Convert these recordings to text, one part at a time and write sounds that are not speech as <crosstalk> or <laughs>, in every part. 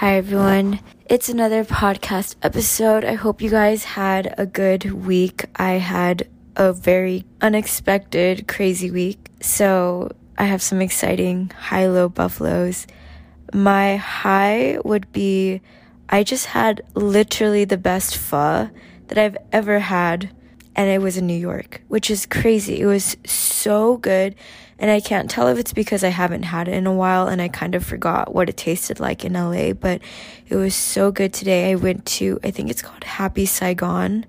Hi, everyone. It's another podcast episode. I hope you guys had a good week. I had a very unexpected, crazy week. So, I have some exciting high low buffaloes. My high would be I just had literally the best pho that I've ever had, and it was in New York, which is crazy. It was so good. And I can't tell if it's because I haven't had it in a while and I kind of forgot what it tasted like in LA, but it was so good today. I went to, I think it's called Happy Saigon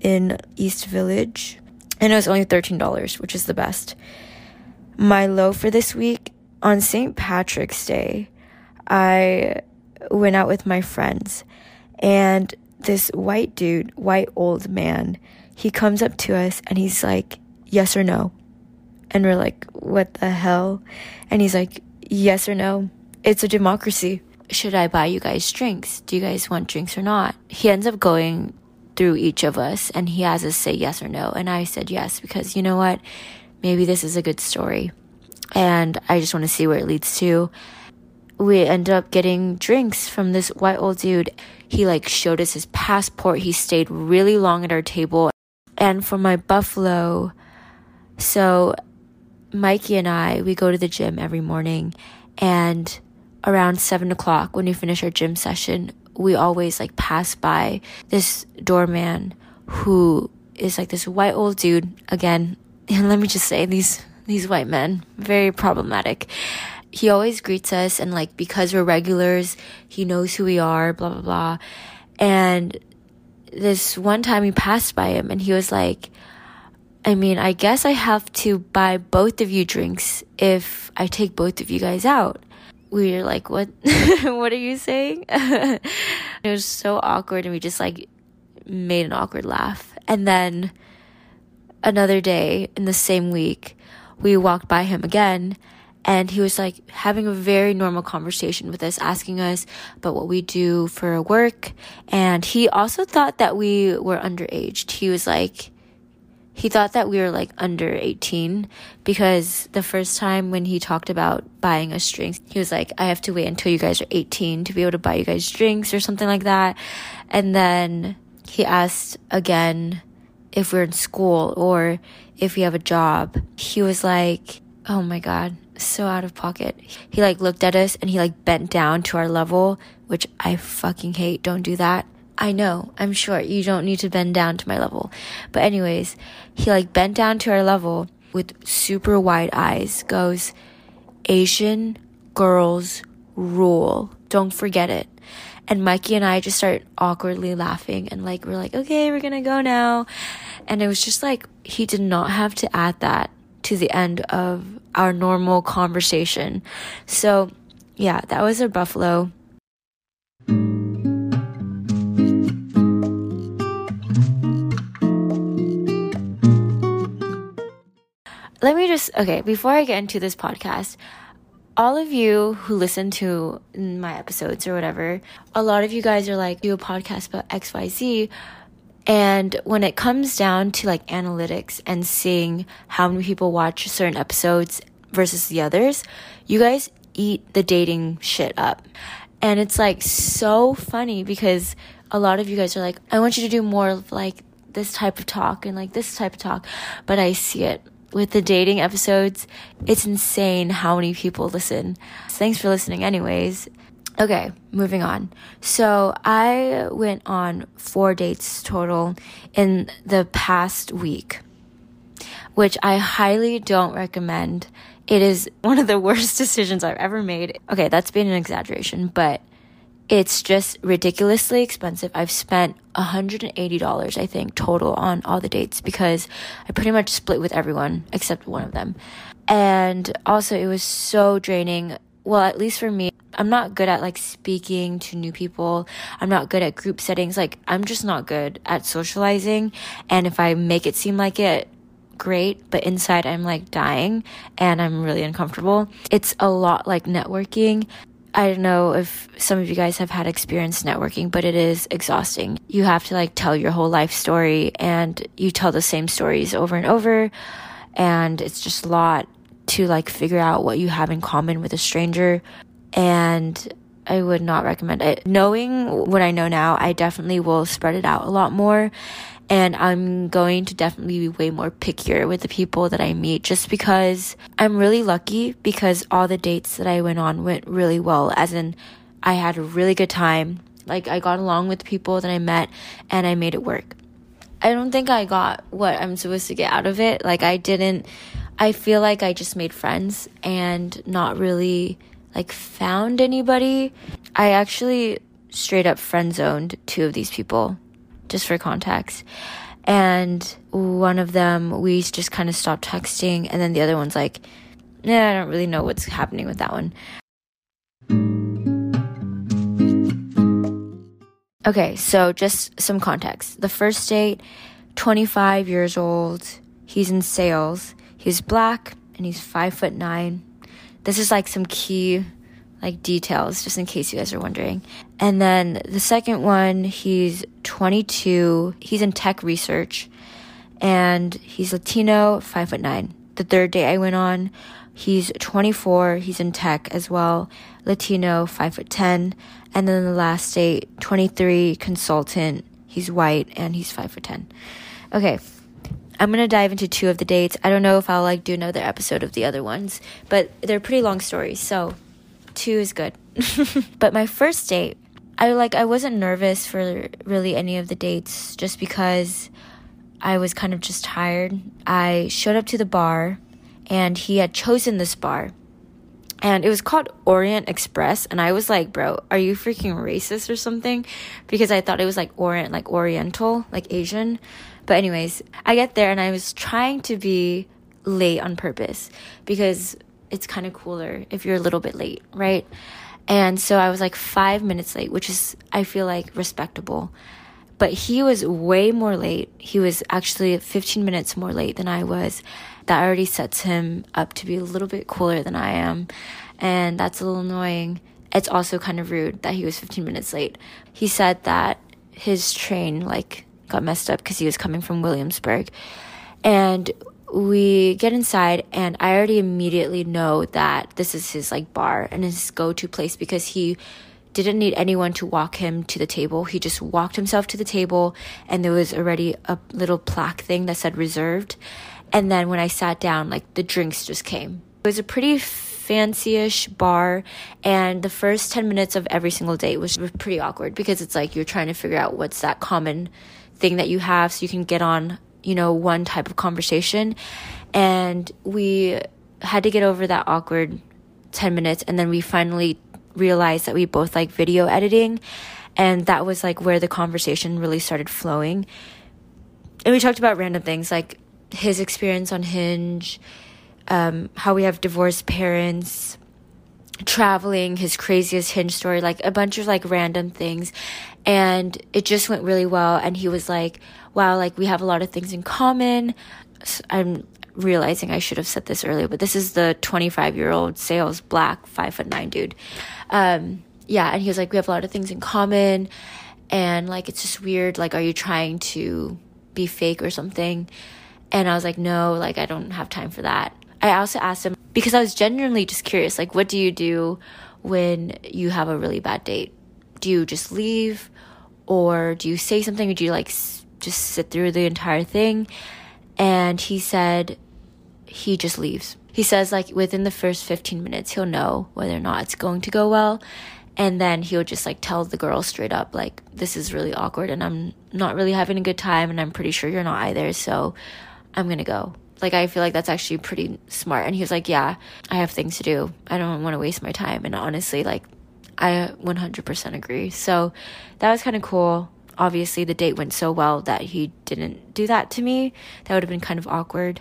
in East Village, and it was only $13, which is the best. My low for this week on St. Patrick's Day, I went out with my friends, and this white dude, white old man, he comes up to us and he's like, Yes or no? And we're like, what the hell? And he's like, yes or no. It's a democracy. Should I buy you guys drinks? Do you guys want drinks or not? He ends up going through each of us and he has us say yes or no. And I said yes because you know what? Maybe this is a good story. And I just want to see where it leads to. We ended up getting drinks from this white old dude. He like showed us his passport. He stayed really long at our table. And for my buffalo, so Mikey and I, we go to the gym every morning, and around seven o'clock when we finish our gym session, we always like pass by this doorman who is like this white old dude again. And <laughs> let me just say, these these white men very problematic. He always greets us, and like because we're regulars, he knows who we are. Blah blah blah. And this one time we passed by him, and he was like I mean, I guess I have to buy both of you drinks if I take both of you guys out. We were like, what? <laughs> what are you saying? <laughs> it was so awkward and we just like made an awkward laugh. And then another day in the same week, we walked by him again and he was like having a very normal conversation with us, asking us about what we do for work. And he also thought that we were underaged. He was like, he thought that we were like under 18 because the first time when he talked about buying us drinks, he was like, I have to wait until you guys are 18 to be able to buy you guys drinks or something like that. And then he asked again if we're in school or if we have a job. He was like, oh my God, so out of pocket. He like looked at us and he like bent down to our level, which I fucking hate. Don't do that. I know, I'm short. You don't need to bend down to my level. But, anyways, he like bent down to our level with super wide eyes, goes, Asian girls rule. Don't forget it. And Mikey and I just start awkwardly laughing and like, we're like, okay, we're gonna go now. And it was just like, he did not have to add that to the end of our normal conversation. So, yeah, that was our buffalo. Let me just, okay, before I get into this podcast, all of you who listen to my episodes or whatever, a lot of you guys are like, do a podcast about XYZ. And when it comes down to like analytics and seeing how many people watch certain episodes versus the others, you guys eat the dating shit up. And it's like so funny because a lot of you guys are like, I want you to do more of like this type of talk and like this type of talk. But I see it with the dating episodes, it's insane how many people listen. Thanks for listening, anyways. Okay, moving on. So I went on four dates total in the past week, which I highly don't recommend. It is one of the worst <laughs> decisions I've ever made. Okay, that's been an exaggeration, but it's just ridiculously expensive. I've spent $180, I think, total on all the dates because I pretty much split with everyone except one of them. And also, it was so draining. Well, at least for me, I'm not good at like speaking to new people. I'm not good at group settings. Like, I'm just not good at socializing. And if I make it seem like it, great, but inside I'm like dying and I'm really uncomfortable. It's a lot like networking. I don't know if some of you guys have had experience networking, but it is exhausting. You have to like tell your whole life story and you tell the same stories over and over. And it's just a lot to like figure out what you have in common with a stranger. And I would not recommend it. Knowing what I know now, I definitely will spread it out a lot more. And I'm going to definitely be way more pickier with the people that I meet just because I'm really lucky because all the dates that I went on went really well. As in, I had a really good time. Like, I got along with people that I met and I made it work. I don't think I got what I'm supposed to get out of it. Like, I didn't, I feel like I just made friends and not really like found anybody. I actually straight up friend zoned two of these people, just for context. And one of them, we just kind of stopped texting. And then the other one's like, nah, I don't really know what's happening with that one. Okay, so just some context. The first date, 25 years old. He's in sales. He's black and he's five foot nine. This is like some key like details just in case you guys are wondering. And then the second one, he's 22. He's in tech research and he's Latino, five foot nine. The third day I went on, he's 24. He's in tech as well, Latino, five foot 10. And then the last date, 23, consultant. He's white and he's five foot 10. Okay. I'm gonna dive into two of the dates. I don't know if I'll like do another episode of the other ones, but they're pretty long stories, so two is good. <laughs> but my first date, I like I wasn't nervous for really any of the dates just because I was kind of just tired. I showed up to the bar and he had chosen this bar. And it was called Orient Express and I was like, "Bro, are you freaking racist or something?" Because I thought it was like Orient, like Oriental, like Asian. But anyways, I get there and I was trying to be late on purpose because it's kind of cooler if you're a little bit late, right? And so I was like 5 minutes late, which is I feel like respectable. But he was way more late. He was actually 15 minutes more late than I was. That already sets him up to be a little bit cooler than I am. And that's a little annoying. It's also kind of rude that he was 15 minutes late. He said that his train like got messed up because he was coming from Williamsburg. And we get inside and I already immediately know that this is his like bar and his go-to place because he didn't need anyone to walk him to the table. He just walked himself to the table and there was already a little plaque thing that said reserved. And then when I sat down, like the drinks just came. It was a pretty fancy-ish bar and the first 10 minutes of every single date was pretty awkward because it's like you're trying to figure out what's that common thing that you have so you can get on, you know, one type of conversation. And we had to get over that awkward 10 minutes and then we finally realized that we both like video editing and that was like where the conversation really started flowing. And we talked about random things like his experience on Hinge, um, how we have divorced parents, traveling, his craziest hinge story, like a bunch of like random things. And it just went really well. And he was like, wow, like we have a lot of things in common. I'm realizing I should have said this earlier, but this is the 25 year old sales black, five foot nine dude. Um, yeah. And he was like, we have a lot of things in common. And like, it's just weird. Like, are you trying to be fake or something? And I was like, no, like, I don't have time for that. I also asked him because I was genuinely just curious like, what do you do when you have a really bad date? Do you just leave? Or do you say something? Or do you like just sit through the entire thing? And he said he just leaves. He says, like, within the first 15 minutes, he'll know whether or not it's going to go well. And then he'll just like tell the girl straight up, like, this is really awkward and I'm not really having a good time and I'm pretty sure you're not either. So I'm gonna go. Like, I feel like that's actually pretty smart. And he was like, Yeah, I have things to do. I don't want to waste my time. And honestly, like, I 100% agree. So that was kind of cool. Obviously, the date went so well that he didn't do that to me. That would have been kind of awkward.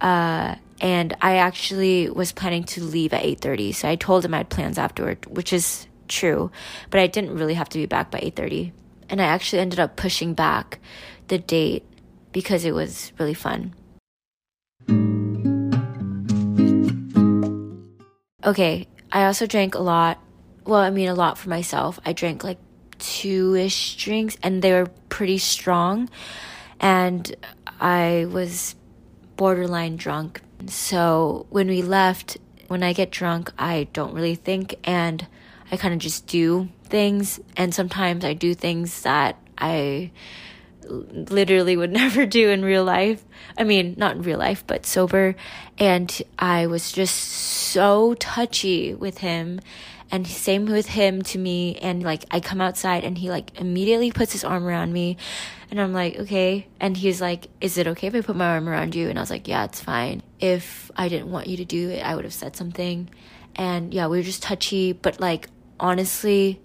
Uh, and I actually was planning to leave at 8:30. So I told him I had plans afterward, which is true, but I didn't really have to be back by 8:30. And I actually ended up pushing back the date because it was really fun. Okay, I also drank a lot. Well, I mean, a lot for myself. I drank like two ish drinks and they were pretty strong. And I was borderline drunk. So when we left, when I get drunk, I don't really think and I kind of just do things. And sometimes I do things that I literally would <laughs> never do in real life. I mean, not in real life, but sober. And I was just so touchy with him. And same with him to me. And like, I come outside and he like immediately puts his arm around me. And I'm like, okay. And he's like, is it okay if I put my arm around you? And I was like, yeah, it's fine. If I didn't want you to do it, I would have said something. And yeah, we were just touchy. But like, honestly,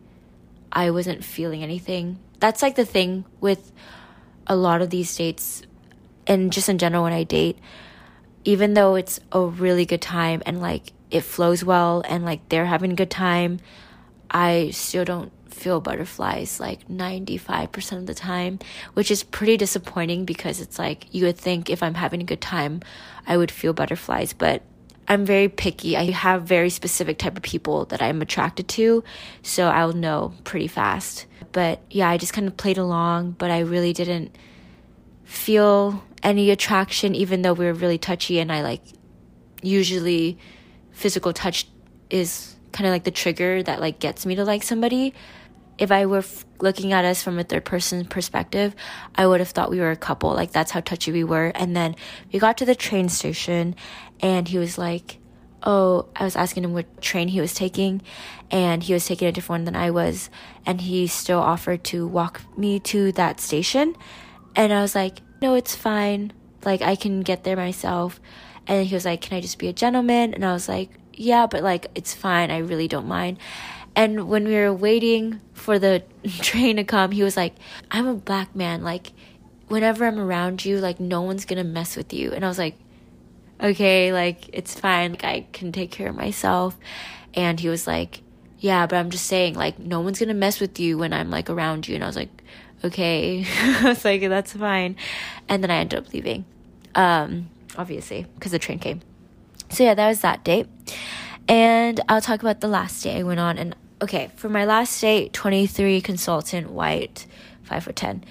I wasn't feeling anything. That's like the thing with a lot of these dates and just in general when I date, even though it's a really good time and like it flows well and like they're having a good time, I still don't feel butterflies like 95% of the time, which is pretty disappointing because it's like you would think if I'm having a good time, I would feel butterflies, but I'm very picky. I have very specific type of people that I'm attracted to, so I'll know pretty fast. But yeah, I just kind of played along, but I really didn't feel any attraction even though we were really touchy and I like usually physical touch is kind of like the trigger that like gets me to like somebody. If I were f- looking at us from a third person perspective, I would have thought we were a couple. Like that's how touchy we were. And then we got to the train station and he was like, Oh, I was asking him what train he was taking, and he was taking a different one than I was, and he still offered to walk me to that station. And I was like, No, it's fine. Like, I can get there myself. And he was like, Can I just be a gentleman? And I was like, Yeah, but like, it's fine. I really don't mind. And when we were waiting for the <laughs> train to come, he was like, I'm a black man. Like, whenever I'm around you, like, no one's gonna mess with you. And I was like, okay, like it's fine. Like I can take care of myself. And he was like, yeah, but I'm just saying, like, no one's gonna mess with you when I'm like around you. And I was like, okay. <laughs> I was like, that's fine. And then I ended up leaving, um, obviously, because the train came. So yeah, that was that date. And I'll talk about the last day I went on. And okay, for my last date, 23 consultant, white, 5 foot 10.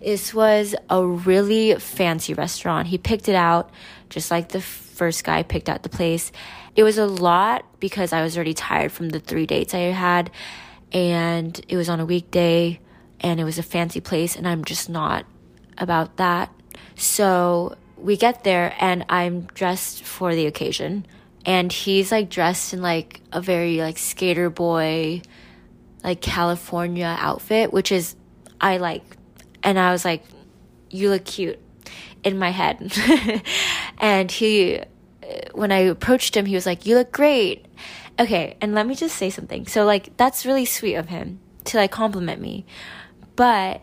This was a really fancy restaurant. He picked it out just like the first guy picked out the place. It was a lot because I was already tired from the three dates I had, and it was on a weekday, and it was a fancy place, and I'm just not about that. So we get there, and I'm dressed for the occasion, and he's like dressed in like a very like skater boy, like California outfit, which is I like and I was like, you look cute in my head. <laughs> and he, when I approached him, he was like, you look great. Okay, and let me just say something. So, like, that's really sweet of him to like compliment me. But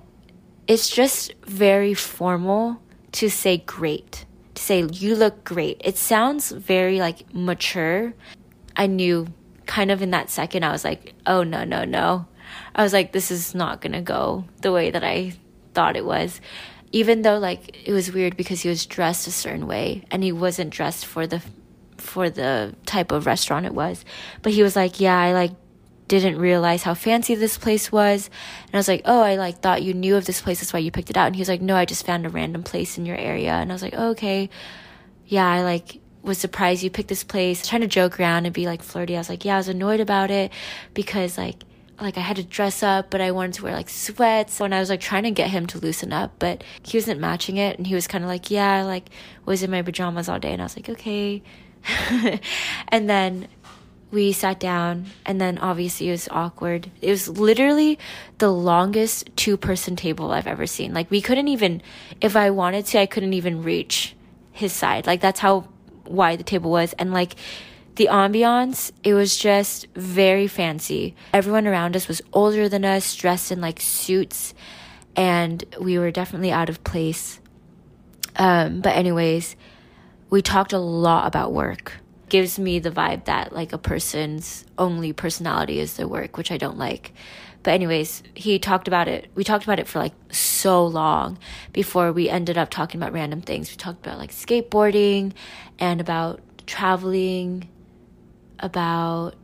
it's just very formal to say great, to say you look great. It sounds very like mature. I knew kind of in that second, I was like, oh, no, no, no. I was like, this is not gonna go the way that I thought it was even though like it was weird because he was dressed a certain way and he wasn't dressed for the for the type of restaurant it was but he was like yeah i like didn't realize how fancy this place was and i was like oh i like thought you knew of this place that's why you picked it out and he was like no i just found a random place in your area and i was like oh, okay yeah i like was surprised you picked this place trying to joke around and be like flirty i was like yeah i was annoyed about it because like like I had to dress up, but I wanted to wear like sweats. And I was like trying to get him to loosen up, but he wasn't matching it. And he was kind of like, yeah, like was in my pajamas all day. And I was like, okay. <laughs> and then we sat down and then obviously it was awkward. It was literally the longest two person table I've ever seen. Like we couldn't even, if I wanted to, I couldn't even reach his side. Like that's how wide the table was. And like, the ambiance, it was just very fancy. Everyone around us was older than us, dressed in like suits, and we were definitely out of place. Um, but, anyways, we talked a lot about work. Gives me the vibe that like a person's only personality is their work, which I don't like. But anyways, he talked about it. We talked about it for like so long before we ended up talking about random things. We talked about like skateboarding and about traveling about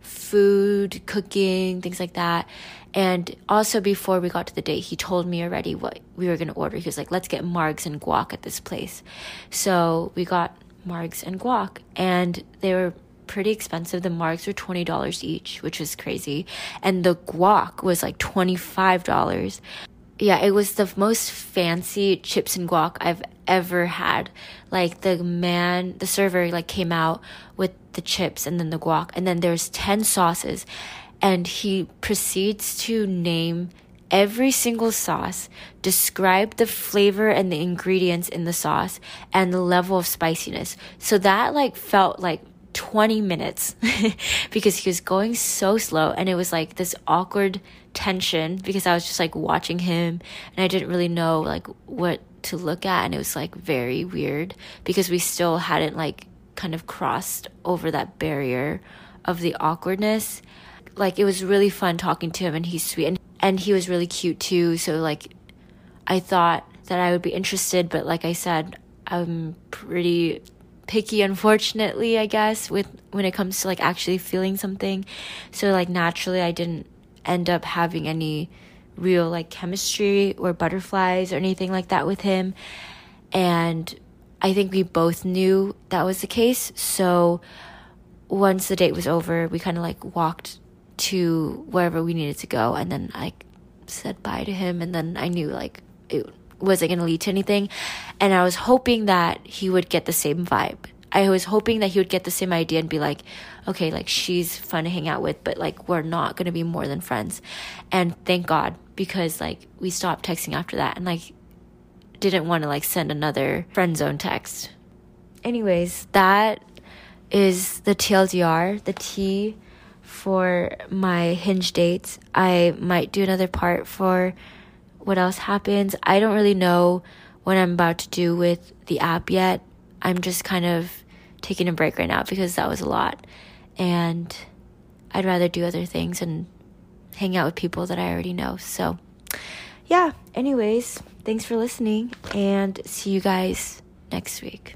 food, cooking, things like that. And also before we got to the date, he told me already what we were gonna order. He was like, "Let's get margs and guac at this place." So we got margs and guac. And they were pretty expensive. The margs were $20 each, which was crazy. And the guac was like $25. Yeah, it was the most fancy chips and guac I've ever had. Like the man, the server like came out with the chips and then the guac and then there's 10 sauces and he proceeds to name every single sauce, describe the flavor and the ingredients in the sauce and the level of spiciness. So that like felt like 20 minutes <laughs> because he was going so slow and it was like this awkward tension because I was just like watching him and I didn't really know like what to look at and it was like very weird because we still hadn't like kind of crossed over that barrier of the awkwardness like it was really fun talking to him and he's sweet and, and he was really cute too. So like i thought that i would be interested but like i said i'm pretty picky unfortunately i guess with when it comes to like actually feeling something. So like naturally i didn't end up having any real like chemistry or butterflies or anything like that with him. And i think we both knew that was the case. So once the date was over we kind of like walked to wherever we needed to go and then I said bye to him and then I knew like it wasn't going to lead to anything and I was hoping that he would get the same vibe. I was hoping that he would get the same idea and be like, okay, like she's fun to hang out with, but like we're not going to be more than friends. And thank God because like we stopped texting after that and like didn't want to like send another friend zone text. Anyways, that is the TLDR, the T for my hinge dates. I might do another part for what else happens. I don't really know what I'm about to do with the app yet. I'm just kind of taking a break right now because that was a lot. And I'd rather do other things and hang out with people that I already know. So, yeah, anyways, thanks for listening and see you guys next week.